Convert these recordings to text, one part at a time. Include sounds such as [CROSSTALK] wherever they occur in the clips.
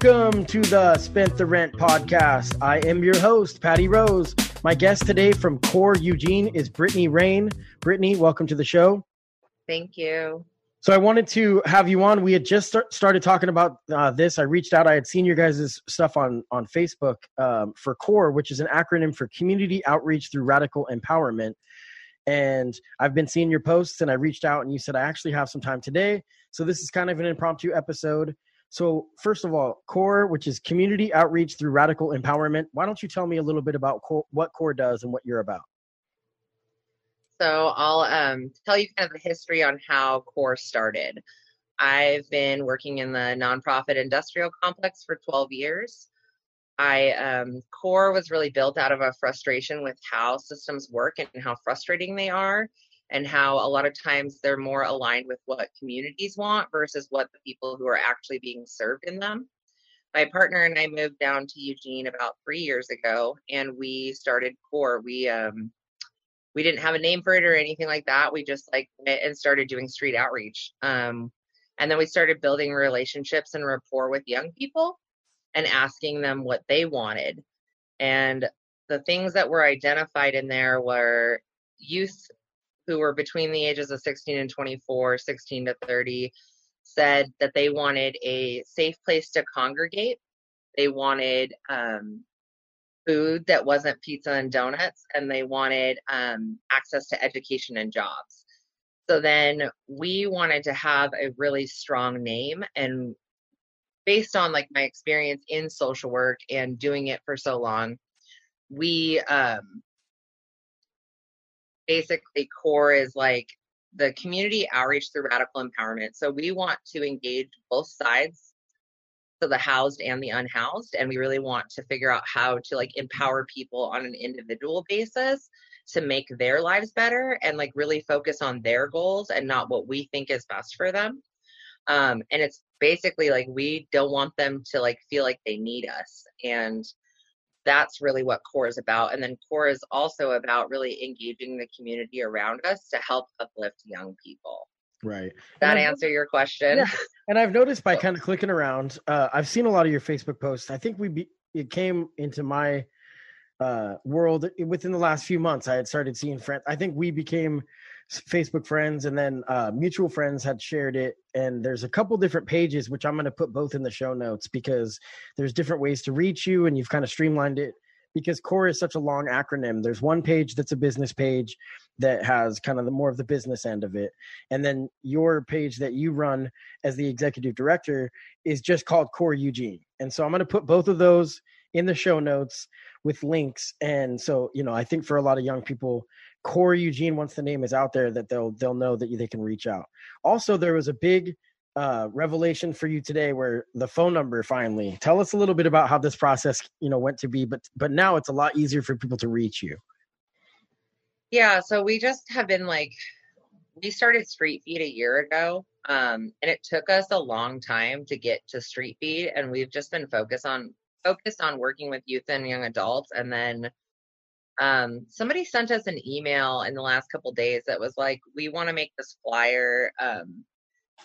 Welcome to the Spent the Rent podcast. I am your host, Patty Rose. My guest today from Core Eugene is Brittany Rain. Brittany, welcome to the show. Thank you. So I wanted to have you on. We had just start, started talking about uh, this. I reached out. I had seen your guys' stuff on on Facebook um, for CORE, which is an acronym for Community Outreach Through Radical Empowerment. And I've been seeing your posts, and I reached out, and you said I actually have some time today. So this is kind of an impromptu episode. So, first of all, CORE, which is Community Outreach Through Radical Empowerment, why don't you tell me a little bit about CORE, what CORE does and what you're about? So, I'll um, tell you kind of the history on how CORE started. I've been working in the nonprofit industrial complex for 12 years. I um, CORE was really built out of a frustration with how systems work and how frustrating they are and how a lot of times they're more aligned with what communities want versus what the people who are actually being served in them. My partner and I moved down to Eugene about three years ago, and we started Core. We um, we didn't have a name for it or anything like that. We just like went and started doing street outreach. Um, and then we started building relationships and rapport with young people and asking them what they wanted. And the things that were identified in there were youth who were between the ages of 16 and 24, 16 to 30, said that they wanted a safe place to congregate. They wanted um, food that wasn't pizza and donuts, and they wanted um, access to education and jobs. So then we wanted to have a really strong name and based on like my experience in social work and doing it for so long, we um, basically core is like the community outreach through radical empowerment. So we want to engage both sides, so the housed and the unhoused, and we really want to figure out how to like empower people on an individual basis to make their lives better and like really focus on their goals and not what we think is best for them. Um, and it's basically like we don't want them to like feel like they need us and that's really what core is about and then core is also about really engaging the community around us to help uplift young people. Right. That answer your question? Yeah. and i've noticed by kind of clicking around uh, i've seen a lot of your facebook posts. I think we be, it came into my uh, world within the last few months. I had started seeing friends i think we became Facebook friends, and then uh, mutual friends had shared it. And there's a couple different pages, which I'm going to put both in the show notes because there's different ways to reach you, and you've kind of streamlined it because core is such a long acronym there's one page that's a business page that has kind of the more of the business end of it and then your page that you run as the executive director is just called core eugene and so i'm going to put both of those in the show notes with links and so you know i think for a lot of young people Core Eugene, once the name is out there, that they'll they'll know that they can reach out. Also, there was a big uh, revelation for you today where the phone number finally. Tell us a little bit about how this process you know went to be, but but now it's a lot easier for people to reach you. Yeah, so we just have been like we started Street Feed a year ago, um, and it took us a long time to get to Street Feed, and we've just been focused on focused on working with youth and young adults, and then um, somebody sent us an email in the last couple days that was like, we want to make this flyer um,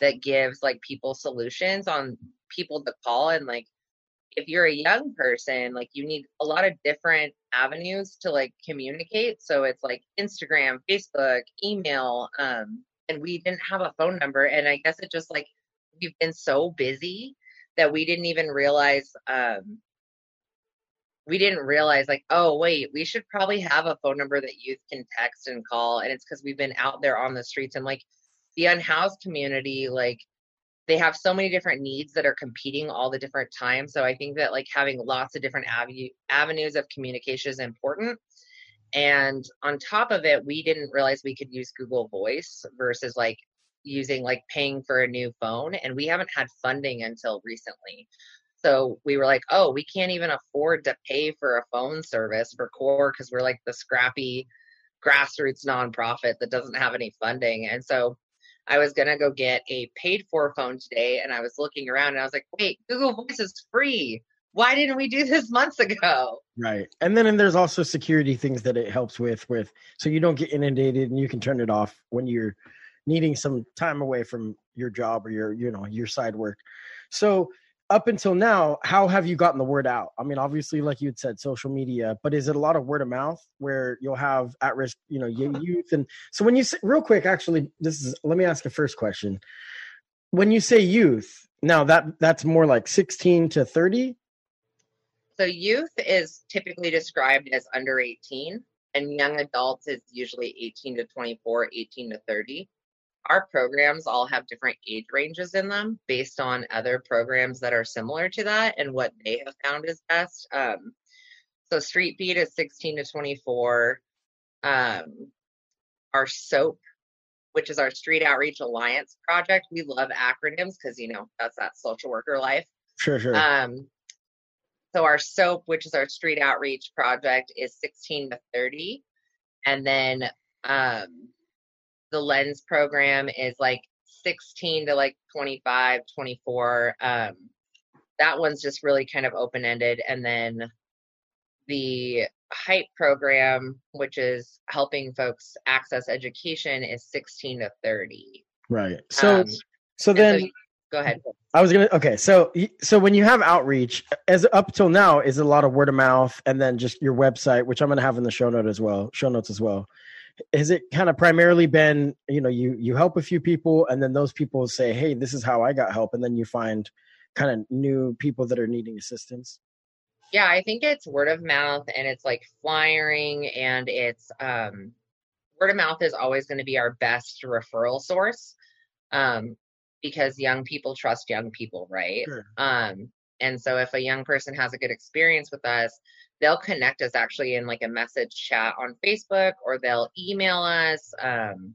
that gives like people solutions on people to call and like if you're a young person, like you need a lot of different avenues to like communicate. So it's like Instagram, Facebook, email, um, and we didn't have a phone number. And I guess it just like we've been so busy that we didn't even realize um we didn't realize like oh wait we should probably have a phone number that youth can text and call and it's because we've been out there on the streets and like the unhoused community like they have so many different needs that are competing all the different times. So I think that like having lots of different avenue, avenues of communication is important. And on top of it, we didn't realize we could use Google Voice versus like using like paying for a new phone. And we haven't had funding until recently. So we were like, oh, we can't even afford to pay for a phone service for CORE because we're like the scrappy grassroots nonprofit that doesn't have any funding. And so I was gonna go get a paid for phone today, and I was looking around and I was like, wait, Google Voice is free. Why didn't we do this [LAUGHS] months ago? Right, and then and there's also security things that it helps with, with so you don't get inundated and you can turn it off when you're needing some time away from your job or your you know your side work. So up until now, how have you gotten the word out? I mean, obviously, like you had said, social media, but is it a lot of word of mouth where you'll have at risk, you know, youth? And so when you say, real quick, actually, this is, let me ask a first question. When you say youth, now that that's more like 16 to 30? So youth is typically described as under 18 and young adults is usually 18 to 24, 18 to 30 our programs all have different age ranges in them based on other programs that are similar to that and what they have found is best. Um, so Street Beat is 16 to 24. Um, our SOAP, which is our Street Outreach Alliance project, we love acronyms because you know that's that social worker life. Sure, sure. Um, so our SOAP, which is our Street Outreach project, is 16 to 30, and then um, the lens program is like 16 to like 25 24 um that one's just really kind of open ended and then the hype program which is helping folks access education is 16 to 30 right. So um, so then so, go ahead. I was gonna okay so so when you have outreach as up till now is a lot of word of mouth and then just your website which i'm gonna have in the show note as well show notes as well has it kind of primarily been you know you you help a few people and then those people say hey this is how i got help and then you find kind of new people that are needing assistance yeah i think it's word of mouth and it's like flyering and it's um word of mouth is always going to be our best referral source um because young people trust young people right sure. um and so if a young person has a good experience with us they'll connect us actually in like a message chat on Facebook or they'll email us. Um,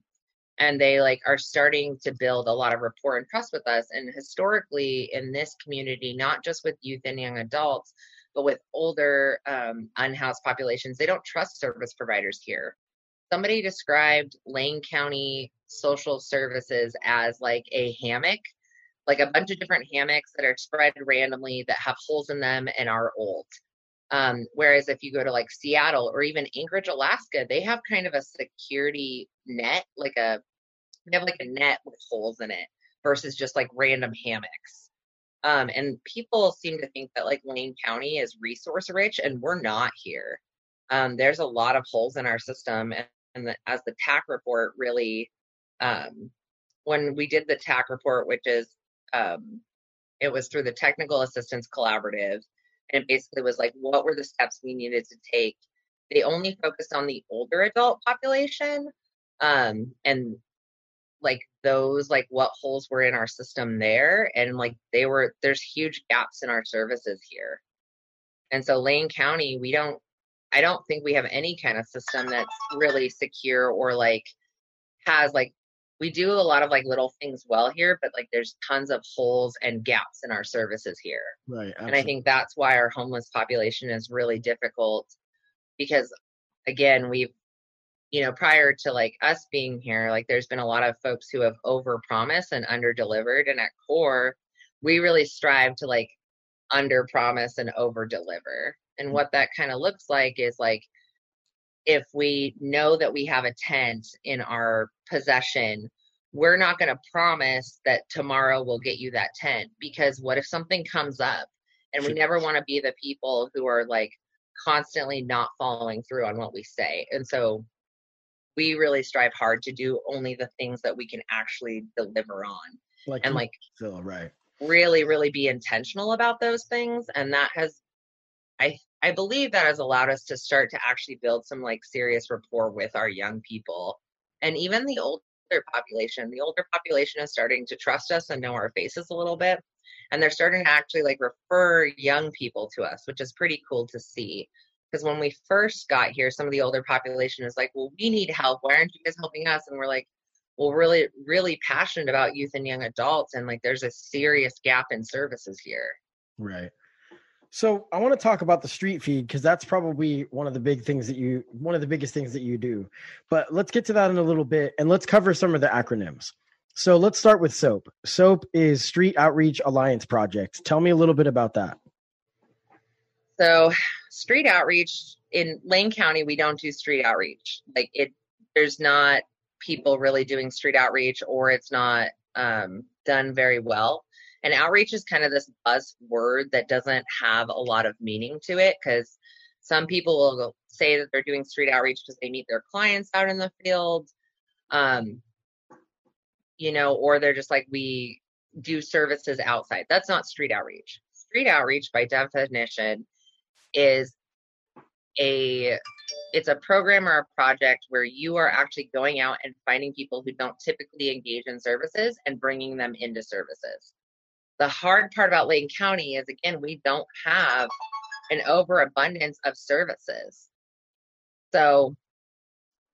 and they like are starting to build a lot of rapport and trust with us. And historically in this community, not just with youth and young adults, but with older um, unhoused populations, they don't trust service providers here. Somebody described Lane County social services as like a hammock, like a bunch of different hammocks that are spread randomly that have holes in them and are old. Um, whereas if you go to like Seattle or even Anchorage, Alaska, they have kind of a security net, like a they have like a net with holes in it versus just like random hammocks. Um, and people seem to think that like Lane County is resource rich, and we're not here. Um, there's a lot of holes in our system, and, and the, as the TAC report really, um, when we did the TAC report, which is um, it was through the Technical Assistance Collaborative, and it basically was like what were the steps we needed to take? They only focused on the older adult population um and like those like what holes were in our system there and like they were there's huge gaps in our services here. And so lane county we don't i don't think we have any kind of system that's really secure or like has like we do a lot of like little things well here, but like there's tons of holes and gaps in our services here. Right. Absolutely. And I think that's why our homeless population is really difficult because again, we've you know, prior to like us being here, like there's been a lot of folks who have over promised and under delivered. And at core, we really strive to like under promise and over deliver. And mm. what that kind of looks like is like if we know that we have a tent in our possession, we're not going to promise that tomorrow we'll get you that tent because what if something comes up And we never want to be the people who are like constantly not following through on what we say. And so we really strive hard to do only the things that we can actually deliver on. Like and like so right. Really, really be intentional about those things. And that has I I believe that has allowed us to start to actually build some like serious rapport with our young people and even the older population. The older population is starting to trust us and know our faces a little bit. And they're starting to actually like refer young people to us, which is pretty cool to see. Because when we first got here, some of the older population is like, well, we need help. Why aren't you guys helping us? And we're like, well, really, really passionate about youth and young adults. And like, there's a serious gap in services here. Right. So I want to talk about the street feed because that's probably one of the big things that you one of the biggest things that you do. But let's get to that in a little bit and let's cover some of the acronyms. So let's start with SOAP. SOAP is Street Outreach Alliance Project. Tell me a little bit about that. So, street outreach in Lane County, we don't do street outreach. Like it, there's not people really doing street outreach, or it's not um, done very well. And outreach is kind of this buzzword that doesn't have a lot of meaning to it because some people will say that they're doing street outreach because they meet their clients out in the field, um, you know, or they're just like, we do services outside. That's not street outreach. Street outreach, by definition, is a it's a program or a project where you are actually going out and finding people who don't typically engage in services and bringing them into services the hard part about Lane County is again, we don't have an overabundance of services. So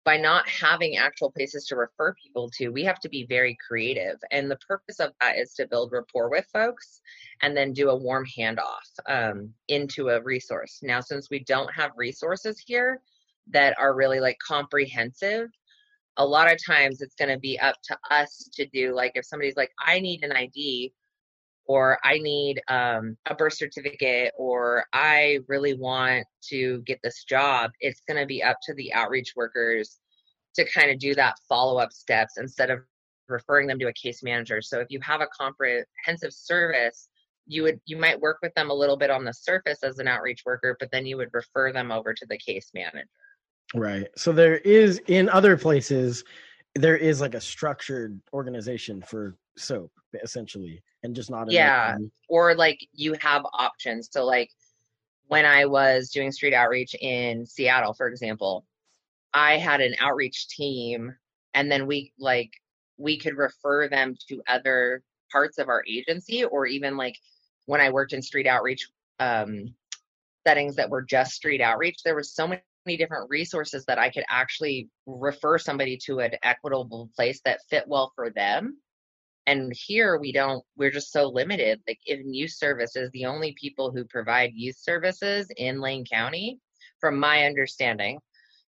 by not having actual places to refer people to, we have to be very creative. And the purpose of that is to build rapport with folks and then do a warm handoff um, into a resource. Now, since we don't have resources here that are really like comprehensive, a lot of times it's going to be up to us to do like if somebody's like, I need an ID, or I need um, a birth certificate, or I really want to get this job, it's going to be up to the outreach workers to kind of do that follow up steps instead of referring them to a case manager. So if you have a comprehensive service, you would you might work with them a little bit on the surface as an outreach worker, but then you would refer them over to the case manager. Right. So there is in other places there is like a structured organization for soap essentially and just not yeah or like you have options. So like when i was doing street outreach in seattle for example i had an outreach team and then we like we could refer them to other parts of our agency or even like when i worked in street outreach um, settings that were just street outreach there was so many different resources that i could actually refer somebody to an equitable place that fit well for them and here we don't we're just so limited like in youth services the only people who provide youth services in lane county from my understanding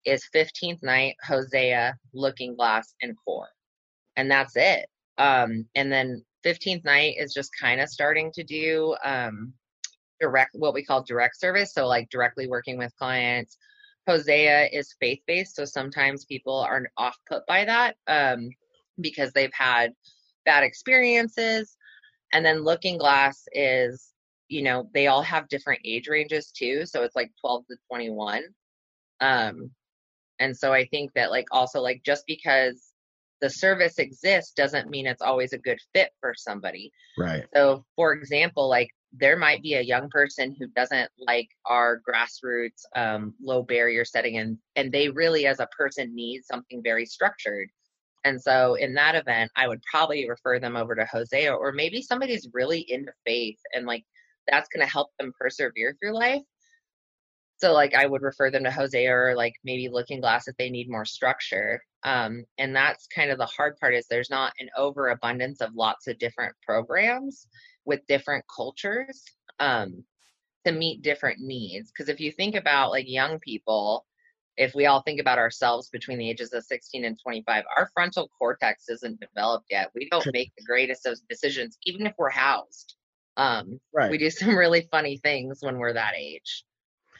is 15th night hosea looking glass and core. And that's it. Um and then 15th night is just kind of starting to do um direct what we call direct service so like directly working with clients. Hosea is faith based so sometimes people are off put by that um because they've had bad experiences. And then Looking Glass is, you know, they all have different age ranges too. So it's like 12 to 21. Um, and so I think that like also like just because the service exists doesn't mean it's always a good fit for somebody. Right. So for example, like there might be a young person who doesn't like our grassroots um, low barrier setting and and they really as a person need something very structured and so in that event, I would probably refer them over to Hosea or maybe somebody's really into faith and like that's going to help them persevere through life. So like I would refer them to Hosea or like maybe Looking Glass if they need more structure. Um, and that's kind of the hard part is there's not an overabundance of lots of different programs with different cultures um, to meet different needs. Because if you think about like young people, if we all think about ourselves between the ages of 16 and 25, our frontal cortex isn't developed yet. We don't make the greatest of decisions, even if we're housed. Um, right. We do [LAUGHS] some really funny things when we're that age.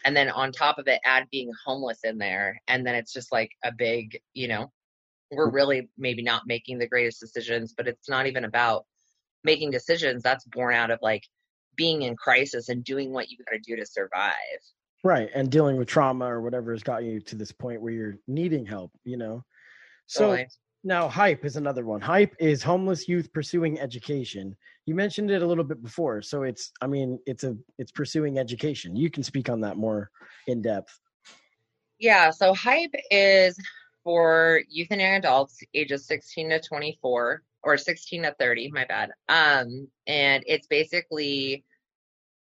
And then on top of it, add being homeless in there. And then it's just like a big, you know, we're really maybe not making the greatest decisions, but it's not even about making decisions. That's born out of like being in crisis and doing what you got to do to survive. Right. And dealing with trauma or whatever has got you to this point where you're needing help, you know? So totally. now hype is another one. Hype is homeless youth pursuing education. You mentioned it a little bit before. So it's, I mean, it's a, it's pursuing education. You can speak on that more in depth. Yeah. So hype is for youth and young adults ages 16 to 24 or 16 to 30, my bad. Um, and it's basically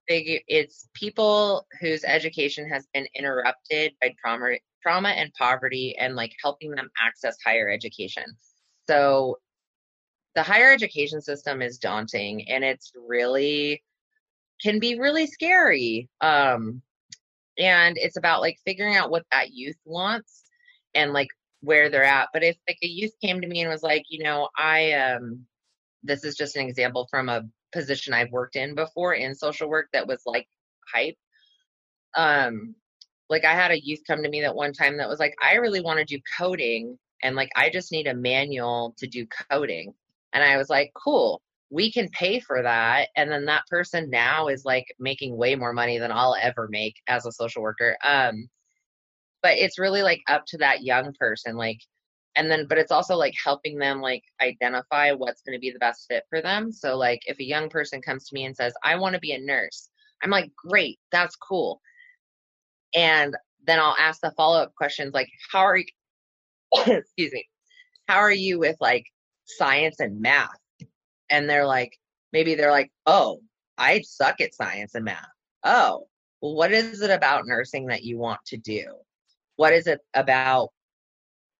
it's people whose education has been interrupted by trauma trauma and poverty and like helping them access higher education. So the higher education system is daunting and it's really can be really scary. Um and it's about like figuring out what that youth wants and like where they're at. But if like a youth came to me and was like, you know, I um this is just an example from a position I've worked in before in social work that was like hype. Um like I had a youth come to me that one time that was like, I really want to do coding and like I just need a manual to do coding. And I was like, cool, we can pay for that. And then that person now is like making way more money than I'll ever make as a social worker. Um, but it's really like up to that young person like and then but it's also like helping them like identify what's going to be the best fit for them. So like if a young person comes to me and says i want to be a nurse i'm like great that's cool. And then i'll ask the follow-up questions like how are you [COUGHS] excuse me. How are you with like science and math? And they're like maybe they're like oh i suck at science and math. Oh well what is it about nursing that you want to do? What is it about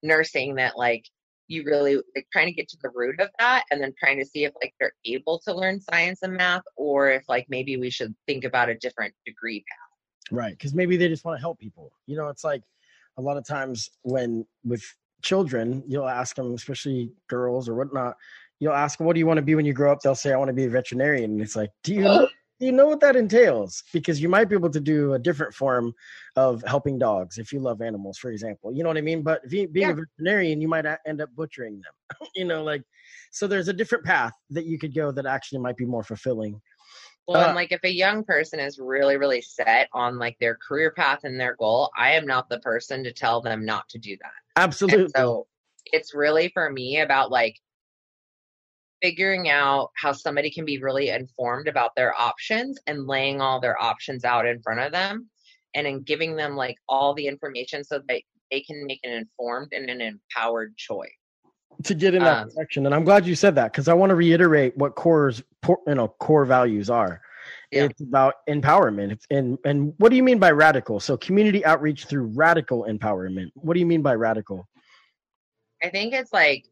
nursing that like you really like trying to get to the root of that and then trying to see if like they're able to learn science and math or if like maybe we should think about a different degree path. Right because maybe they just want to help people. You know it's like a lot of times when with children you'll ask them especially girls or whatnot you'll ask what do you want to be when you grow up? They'll say i want to be a veterinarian. And it's like do you you know what that entails? Because you might be able to do a different form of helping dogs if you love animals for example you know what i mean? But being yeah. a veterinarian you might end up butchering them [LAUGHS] you know like so there's a different path that you could go that actually might be more fulfilling. Well uh, and like if a young person is really really set on like their career path and their goal i am not the person to tell them not to do that. Absolutely. and so it's really for me about like figuring out how somebody can be really informed about their options and laying all their options out in front of them and in giving them like all the information so that they can make an informed and an empowered choice. To get in that um, direction and i'm glad you said that because i want to reiterate what core's you know core values are. Yeah. it's about empowerment and and what do you mean by radical? So community outreach through radical empowerment. What do you mean by radical? I think it's like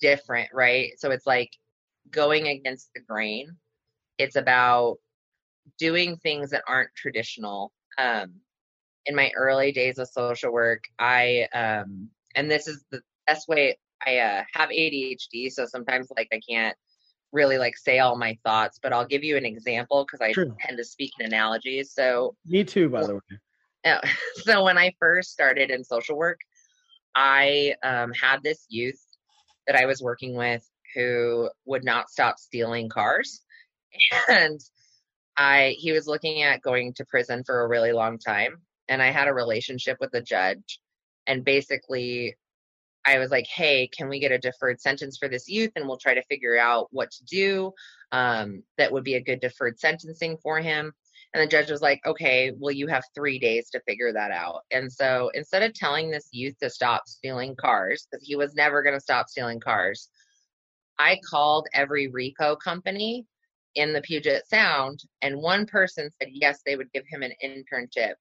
different, right? So it's like going against the grain. It's about doing things that aren't traditional. Um, in my early days of social work, I um, and this is the best way. I uh, have ADHD, so sometimes like I can't really like say all my thoughts, but I'll give you an example because I True. tend to speak in analogies. So me too, by the way. [LAUGHS] So when I first started in social work, I um, had this youth that I was working with who would not stop stealing cars. [LAUGHS] And I he was looking at going to prison for a really long time. And I had a relationship with the judge. And basically I was like, hey, can we get a deferred sentence for this youth? And we'll try to figure out what to do um, that would be a good deferred sentencing for him. And the judge was like, okay, well, you have three days to figure that out. And so instead of telling this youth to stop stealing cars, because he was never going to stop stealing cars, I called every repo company in the Puget Sound, and one person said yes, they would give him an internship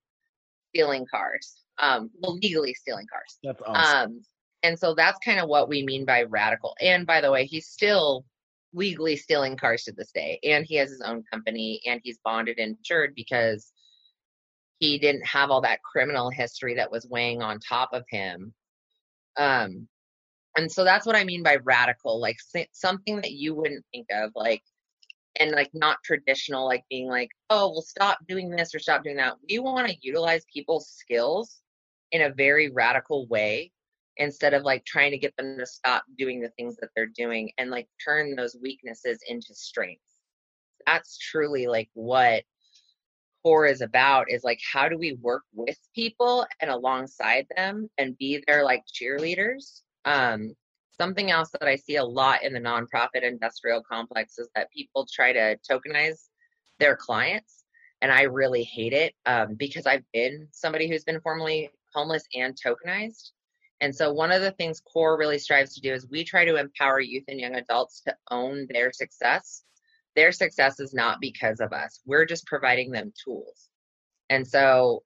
stealing cars, um, well, legally stealing cars. That's awesome. Um, and so that's kind of what we mean by radical. And by the way, he's still legally stealing cars to this day. And he has his own company and he's bonded and insured because he didn't have all that criminal history that was weighing on top of him. Um, and so that's what I mean by radical, like something that you wouldn't think of, like, and like not traditional, like being like, oh, well, stop doing this or stop doing that. We want to utilize people's skills in a very radical way instead of like trying to get them to stop doing the things that they're doing and like turn those weaknesses into strengths. that's truly like what core is about is like how do we work with people and alongside them and be their like cheerleaders um something else that i see a lot in the nonprofit industrial complex is that people try to tokenize their clients and i really hate it um, because i've been somebody who's been formerly homeless and tokenized and so one of the things core really strives to do is we try to empower youth and young adults to own their success their success is not because of us. We're just providing them tools. And so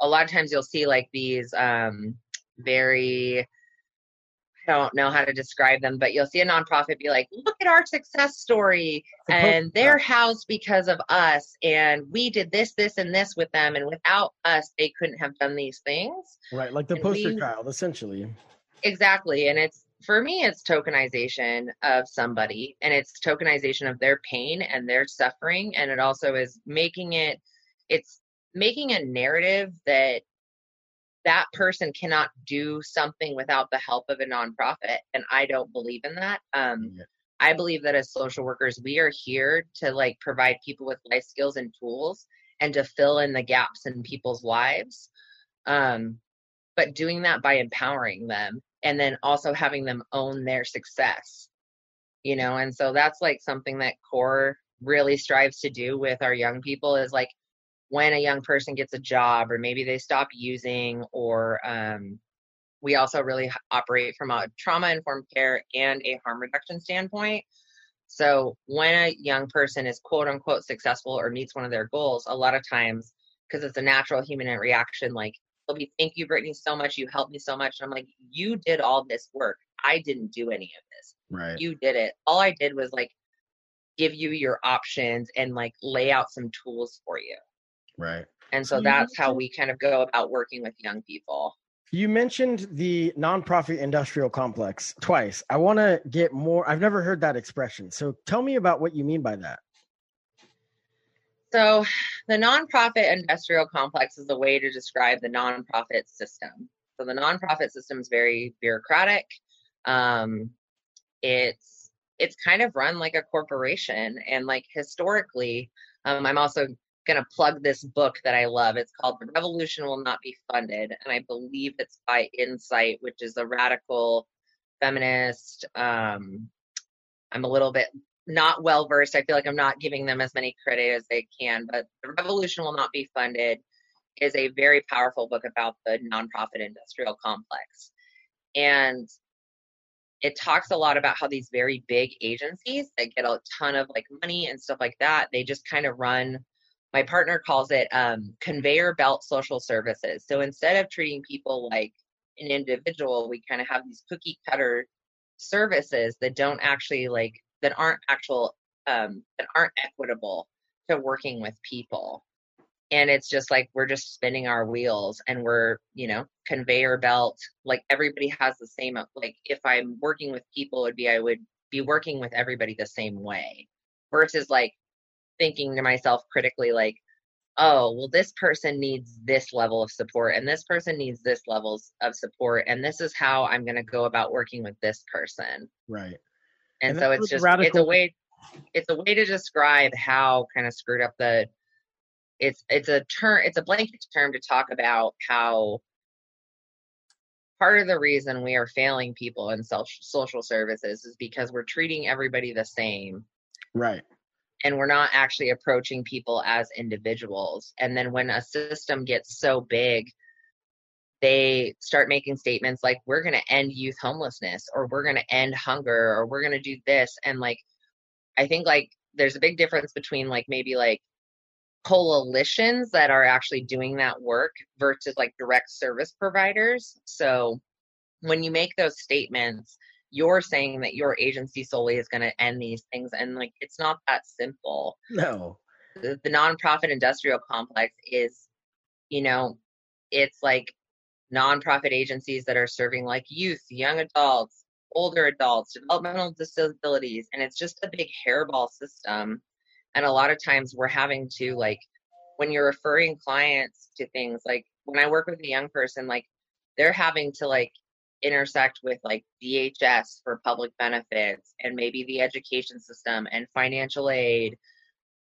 a lot of times you'll see like these um, very I don't know how to describe them, but you'll see a nonprofit be like, look at our success story. And they're housed because of us. And we did this, this, and this with them. And without us, they couldn't have done these things. Right. Like the and poster we, child, essentially. Exactly. And it's for me it's tokenization of somebody and it's tokenization of their pain and their suffering and it also is making it it's making a narrative that that person cannot do something without the help of a nonprofit and i don't believe in that um, yeah. i believe that as social workers we are here to like provide people with life skills and tools and to fill in the gaps in people's lives um, but doing that by empowering them and then also having them own their success you know and so that's like something that core really strives to do with our young people is like when a young person gets a job or maybe they stop using or um, we also really operate from a trauma informed care and a harm reduction standpoint. So when a young person is quote unquote successful or meets one of their goals a lot of times because it's a natural human reaction like they'll be thank you brittany so much. You helped me so much. And i'm like you did all this work. I didn't do any of this. Right. You did it. All i did was like give you your options and like lay out some tools for you right. And so that's how we kind of go about working with young people. You mentioned the nonprofit industrial complex twice. I want to get more i've never heard that expression. So tell me about what you mean by that. So, the nonprofit industrial complex is a way to describe the nonprofit system. So, the nonprofit system is very bureaucratic. Um, it's it's kind of run like a corporation, and like historically, um, I'm also going to plug this book that I love. It's called The Revolution Will Not Be Funded, and I believe it's by INCITE, which is a radical feminist. Um, I'm a little bit not well versed. I feel like I'm not giving them as many credit as they can, but The Revolution Will Not Be Funded is a very powerful book about the nonprofit industrial complex. And it talks a lot about how these very big agencies that get a ton of like money and stuff like that, they just kind of run my partner calls it um, conveyor belt social services. So instead of treating people like an individual, we kind of have these cookie cutter services that don't actually like that aren't actual um, that aren't equitable to working with people and it's just like we're just spinning our wheels and we're you know conveyor belt like everybody has the same like if i'm working with people would be i would be working with everybody the same way versus like thinking to myself critically like oh well this person needs this level of support and this person needs this levels of support and this is how i'm going to go about working with this person. Right. And, and so it's just radical. it's a way it's a way to describe how kind of screwed up the it's it's a term it's a blanket term to talk about how part of the reason we are failing people in social services is because we're treating everybody the same. Right and we're not actually approaching people as individuals. And then when a system gets so big they start making statements like we're going to end youth homelessness or we're going to end hunger or we're going to do this. And like i think like there's a big difference between like maybe like coalitions that are actually doing that work versus like direct service providers. So when you make those statements you're saying that your agency solely is going to end these things and like it's not that simple no the, the nonprofit industrial complex is you know it's like nonprofit agencies that are serving like youth, young adults, older adults, developmental disabilities, and it's just a big hairball system. And a lot of times we're having to like when you're referring clients to things like when I work with a young person, like they're having to like intersect with like DHS for public benefits and maybe the education system and financial aid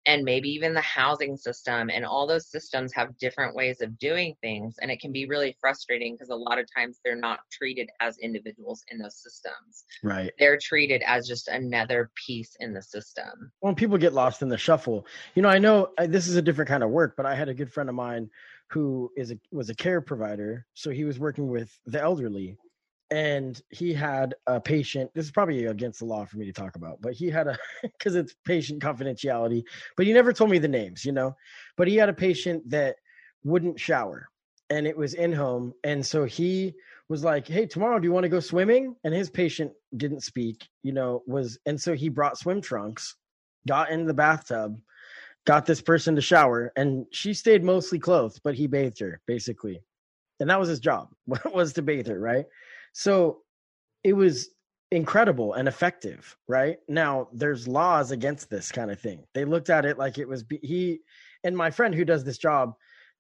and maybe even the housing system and all those systems have different ways of doing things and it can be really frustrating because a lot of times they're not treated as individuals in those systems. Right. They're treated as just another piece in the system. When people get lost in the shuffle. You know i know this is a different kind of work but i had a good friend of mine who is a was a care provider so he was working with the elderly and he had a patient this is probably against the law for me to talk about but he had a [LAUGHS] because it's patient confidentiality but he never told me the names you know? But he had a patient that wouldn't shower and it was in home and so he was like hey tomorrow do you want to go swimming? And his patient didn't speak you know was and so he brought swim trunks got in the bathtub got this person to shower and she stayed mostly clothed but he bathed her basically. And that was his job [LAUGHS] was to bathe her right so it was incredible and effective, right? Now there's laws against this kind of thing. They looked at it like it was he and my friend who does this job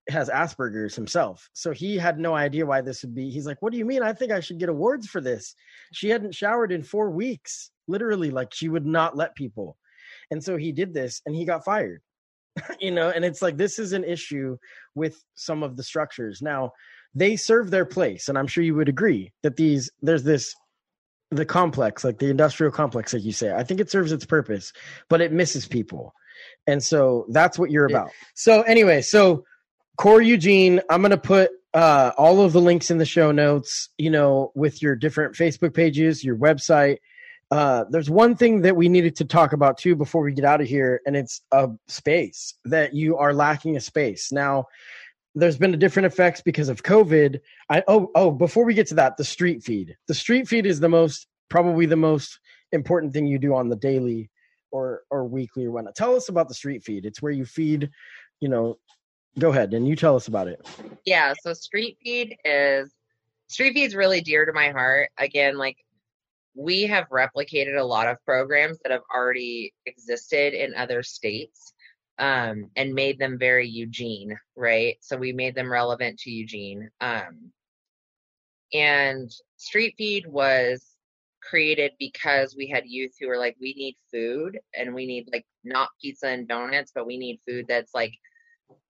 has Asperger's himself. So he had no idea why this would be. He's like, "What do you mean? I think I should get awards for this." She hadn't showered in 4 weeks. Literally like she would not let people. And so he did this and he got fired. [LAUGHS] you know, and it's like this is an issue with some of the structures. Now, they serve their place and i'm sure you would agree that these there's this the complex like the industrial complex like you say i think it serves its purpose but it misses people. And so that's what you're about. So anyway so core eugene i'm going to put uh, all of the links in the show notes you know with your different facebook pages your website. Uh, there's one thing that we needed to talk about too before we get out of here, and it's a space that you are lacking a space. Now, there's been a different effects because of COVID. I oh oh before we get to that, the street feed. The street feed is the most probably the most important thing you do on the daily or or weekly or whatnot. Tell us about the street feed. It's where you feed, you know. Go ahead and you tell us about it. Yeah, so street feed is street feed is really dear to my heart. Again, like we have replicated a lot of programs that have already existed in other states um, and made them very Eugene, right? So we made them relevant to Eugene. Um, and Street Feed was created because we had youth who were like, we need food and we need like not pizza and donuts, but we need food that's like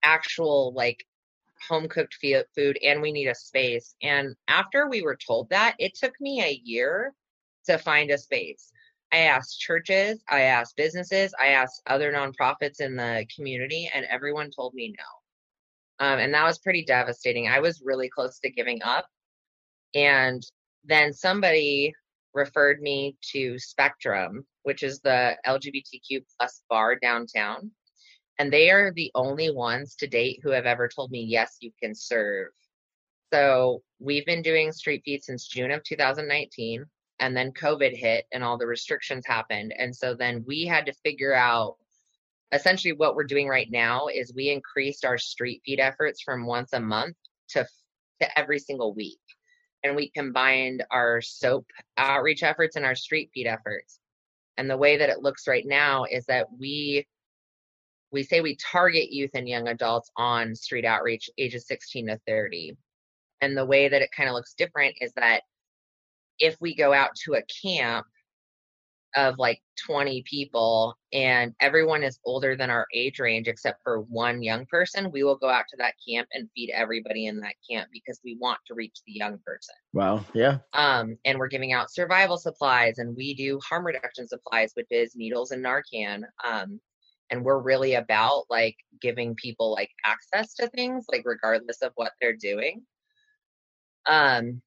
actual like home cooked food and we need a space. And after we were told that, it took me a year to find a space. I asked churches, I asked businesses, I asked other nonprofits in the community, and everyone told me no. Um, and that was pretty devastating. I was really close to giving up. And then somebody referred me to Spectrum, which is the LGBTQ plus bar downtown. And they are the only ones to date who have ever told me, yes, you can serve. So we've been doing street feed since June of 2019 and then COVID hit and all the restrictions happened. And so then we had to figure out essentially what we're doing right now is we increased our street feed efforts from once a month to to every single week. And we combined our soap outreach efforts and our street feed efforts. And the way that it looks right now is that we we say we target youth and young adults on street outreach ages 16 to 30. And the way that it kind of looks different is that if we go out to a camp of like 20 people and everyone is older than our age range except for one young person, we will go out to that camp and feed everybody in that camp because we want to reach the young person. Wow. Yeah. Um, and we're giving out survival supplies and we do harm reduction supplies, which is needles and Narcan. Um, and we're really about like giving people like access to things, like regardless of what they're doing. Um,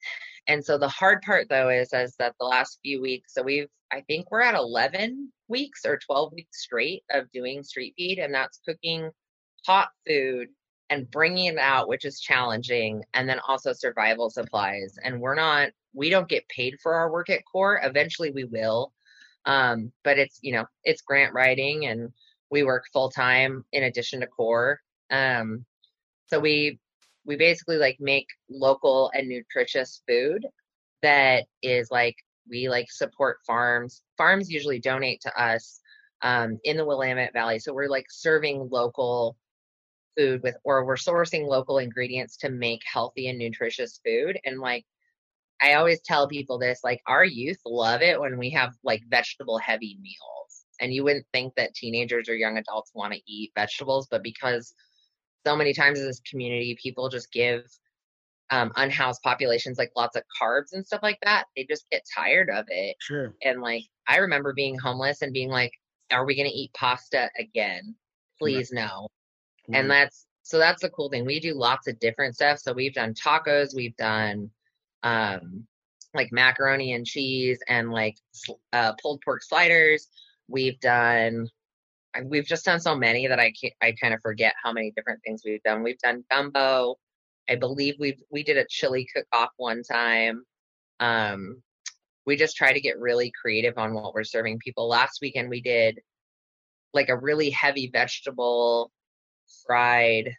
and so the hard part though is is that the last few weeks, so we've I think we're at 11 weeks or 12 weeks straight of doing street feed, and that's cooking hot food and bringing it out, which is challenging, and then also survival supplies. And we're not, we don't get paid for our work at Core. Eventually, we will, um, but it's you know it's grant writing, and we work full time in addition to Core. Um, so we we basically like make local and nutritious food that is like we like support farms. Farms usually donate to us um, in the Willamette Valley, so we're like serving local food with, or we're sourcing local ingredients to make healthy and nutritious food. And like I always tell people this, like our youth love it when we have like vegetable heavy meals. and you wouldn't think that teenagers or young adults want to eat vegetables, but because so many times in this community, people just give um, unhoused populations like lots of carbs and stuff like that. They just get tired of it. Sure. And like, I remember being homeless and being like, are we going to eat pasta again? Please right. no. Mm-hmm. And that's, so that's the cool thing. We do lots of different stuff. So we've done tacos, we've done, um, like macaroni and cheese and like uh, pulled pork sliders. We've done we've just done so many that I I kind of forget how many different things we've done. We've done gumbo. I believe we we did a chili cook off one time. Um, we just try to get really creative on what we're serving people. Last weekend we did like a really heavy vegetable fried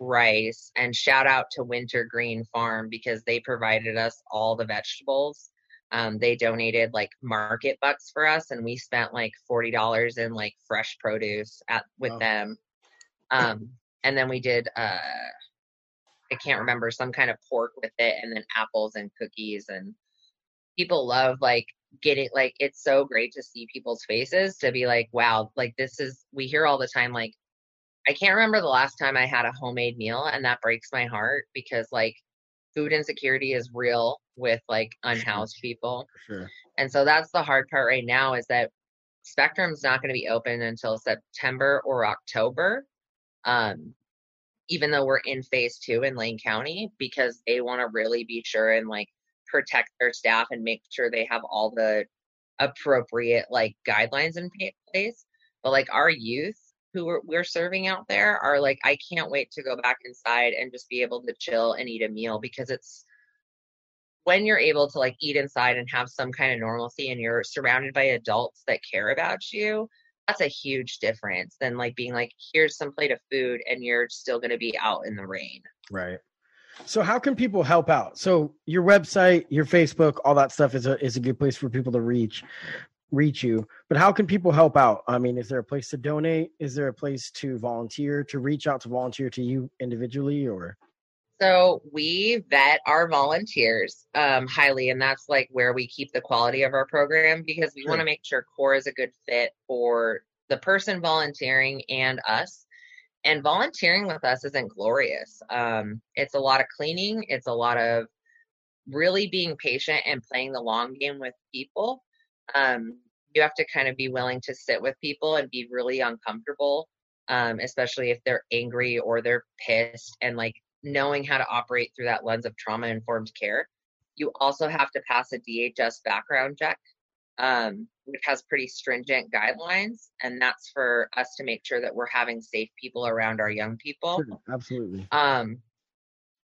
rice and shout out to Wintergreen Farm because they provided us all the vegetables um, they donated like market bucks for us and we spent like $40 in like fresh produce at with oh. them um, and then we did uh, i can't remember some kind of pork with it and then apples and cookies and people love like getting like it's so great to see people's faces to be like wow like this is we hear all the time like i can't remember the last time i had a homemade meal and that breaks my heart because like food insecurity is real with like unhoused people. Sure. And so that's the hard part right now is that Spectrum's not going to be open until September or October. Um, even though we're in phase two in Lane County, because they want to really be sure and like protect their staff and make sure they have all the appropriate like guidelines in place. But like our youth who we're, we're serving out there are like, I can't wait to go back inside and just be able to chill and eat a meal because it's when you're able to like eat inside and have some kind of normalcy and you're surrounded by adults that care about you that's a huge difference than like being like here's some plate of food and you're still going to be out in the rain. Right. So how can people help out? So your website your facebook all that stuff is a is a good place for people to reach reach you. But how can people help out? I mean is there a place to donate? Is there a place to volunteer to reach out to volunteer to you individually or so we vet our volunteers um, highly and that's like where we keep the quality of our program because we sure. want to make sure core is a good fit for the person volunteering and us. And volunteering with us isn't glorious. Um, it's a lot of cleaning it's a lot of really being patient and playing the long game with people. Um, you have to kind of be willing to sit with people and be really uncomfortable, um, especially if they're angry or they're pissed and like knowing how to operate through that lens of trauma informed care. You also have to pass a DHS background check, um, which has pretty stringent guidelines. And that's for us to make sure that we're having safe people around our young people. Sure, absolutely. Um,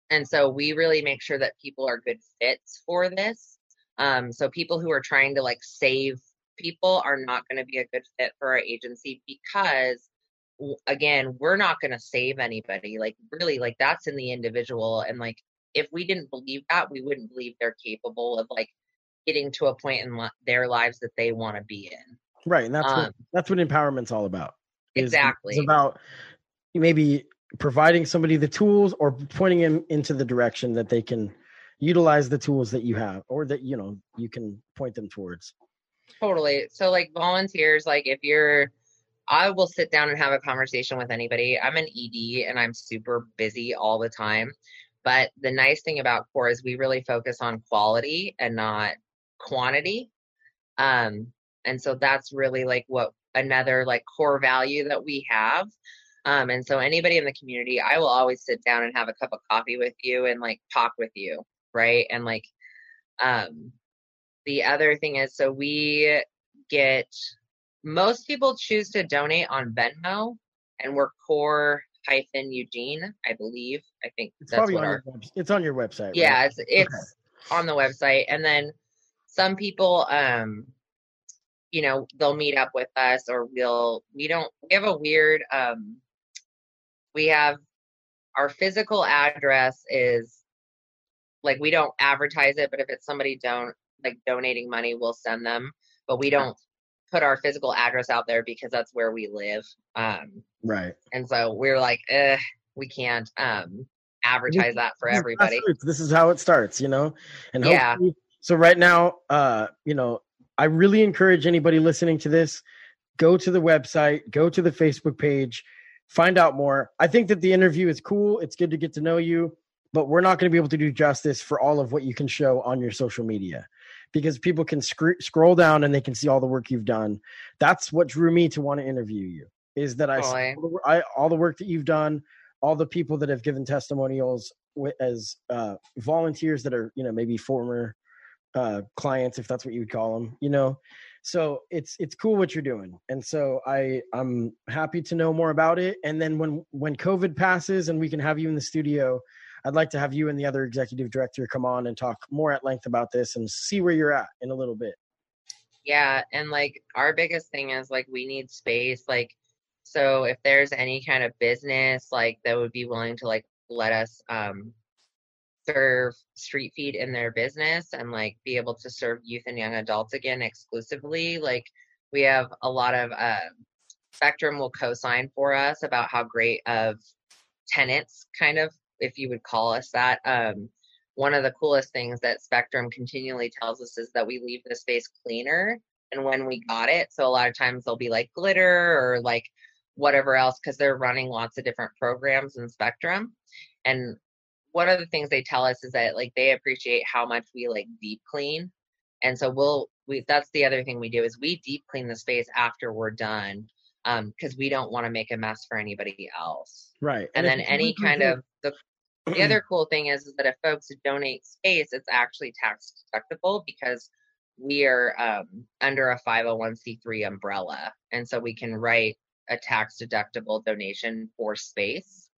and so we really make sure that people are good fits for this. Um, so people who are trying to like save people are not going to be a good fit for our agency because again, we're not going to save anybody. Like really, like that's in the individual. And like if we didn't believe that, we wouldn't believe they're capable of like getting to a point in their lives that they want to be in. Right, and that's um, what that's what empowerment's all about. Exactly, it's about maybe providing somebody the tools or pointing them into the direction that they can utilize the tools that you have or that you know you can point them towards totally so like volunteers like if you're i will sit down and have a conversation with anybody. I'm an ed and i'm super busy all the time. But the nice thing about core is we really focus on quality and not quantity. Um and so that's really like what another like core value that we have. Um, and so anybody in the community, I will always sit down and have a cup of coffee with you and like talk with you right? And like um the other thing is so we get most people choose to donate on Venmo and we're core hyphen Eugene, I believe. I think it's that's what our it's on your website. Yeah, right? it's it's okay. on the website. And then some people um you know, they'll meet up with us or we'll we don't we have a weird um we have our physical address is like we don't advertise it, but if it's somebody don't like donating money, we'll send them. But we don't put our physical address out there because that's where we live. Um, right. And so we're like, eh, we can't um, advertise that for everybody. This is how it starts, you know. And yeah. So right now, uh, you know, I really encourage anybody listening to this go to the website, go to the Facebook page, find out more. I think that the interview is cool. It's good to get to know you, but we're not going to be able to do justice for all of what you can show on your social media because people can sc- scroll down and they can see all the work you've done. That's what drew me to want to interview you. Is that I, I all the work that you've done, all the people that have given testimonials as uh, volunteers that are you know maybe former uh, clients if that's what you would call them you know so it's it's cool what you're doing and so i i'm happy to know more about it and then when when covid passes and we can have you in the studio i'd like to have you and the other executive director come on and talk more at length about this and see where you're at in a little bit. Yeah and like our biggest thing is like we need space like so if there's any kind of business like that would be willing to like let us um serve street feed in their business and like be able to serve youth and young adults again exclusively like we have a lot of uh, spectrum will co-sign for us about how great of tenants kind of if you would call us that um, one of the coolest things that spectrum continually tells us is that we leave the space cleaner and when we got it. So a lot of times they'll be like glitter or like whatever else because they're running lots of different programs in spectrum. And one of the things they tell us is that like they appreciate how much we like deep clean. And so we'll we that's the other thing we do is we deep clean the space after we're done um because we don't want to make a mess for anybody else. Right. And, and then any kind of the the other cool thing is, is that if folks donate space it's actually tax deductible because we are um, under a 501c3 umbrella and so we can write a tax deductible donation for space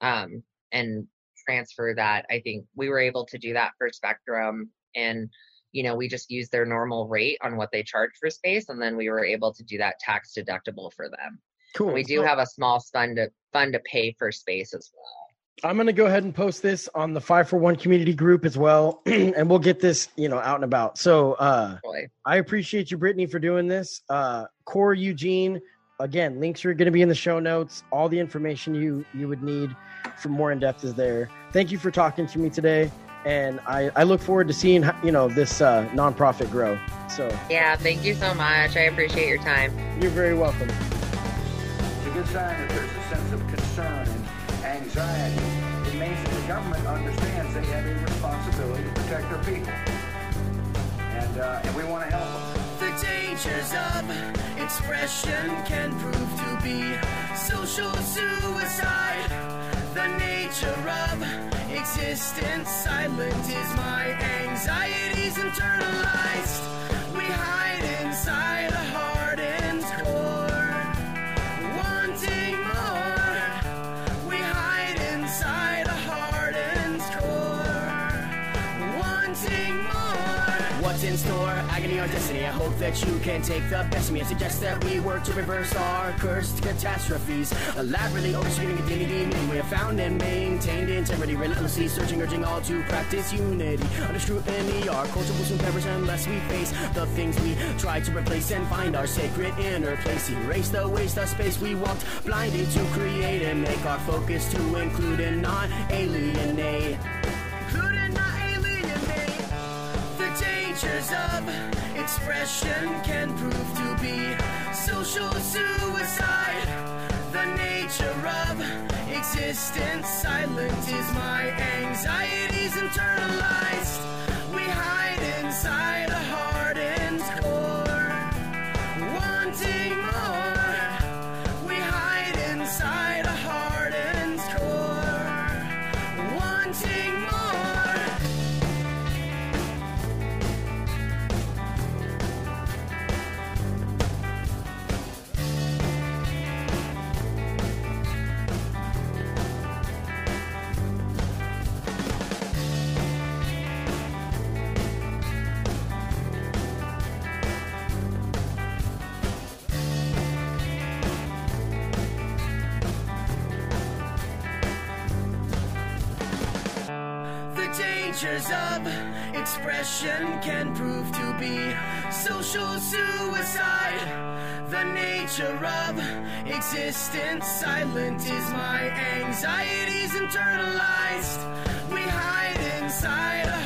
um, and transfer that. I think we were able to do that for Spectrum and you know, we just used their normal rate on what they charge for space and then we were able to do that tax deductible for them. Cool. we do have a small fund to fund to pay for space as well. I'm going to go ahead and post this on the 5 for 1 community group as well [CLEARS THROAT] and we'll get this, you know, out and about. So, uh Boy. I appreciate you Brittany for doing this. Uh Core Eugene, again, links are going to be in the show notes. All the information you you would need for more in depth is there. Thank you for talking to me today, and I, I look forward to seeing you know this uh, nonprofit grow. So yeah, thank you so much. I appreciate your time. You're very welcome. It's a good sign that there's a sense of concern and anxiety. It means that the government understands they have a responsibility to protect their people, and uh, and we want to help them. The dangers of expression can prove to be social suicide the nature of existence. Silent is my anxieties internalized. That you can take the best of me. I suggest that we work to reverse our cursed catastrophes. Elaborately overshooting identity, meaning we have found and maintained integrity. Relentlessly searching, urging all to practice unity. Under scrutiny, our culture will soon perish unless we face the things we try to replace and find our sacred inner place. Erase the waste of space we walked blinded to create and make our focus to include and not alienate. Include and not alienate. The dangers of expression can prove to be social suicide. The nature of existence, silent is my anxieties internalized. We hide inside a hardened dangers of expression can prove to be social suicide. The nature of existence, silent is my anxieties internalized. We hide inside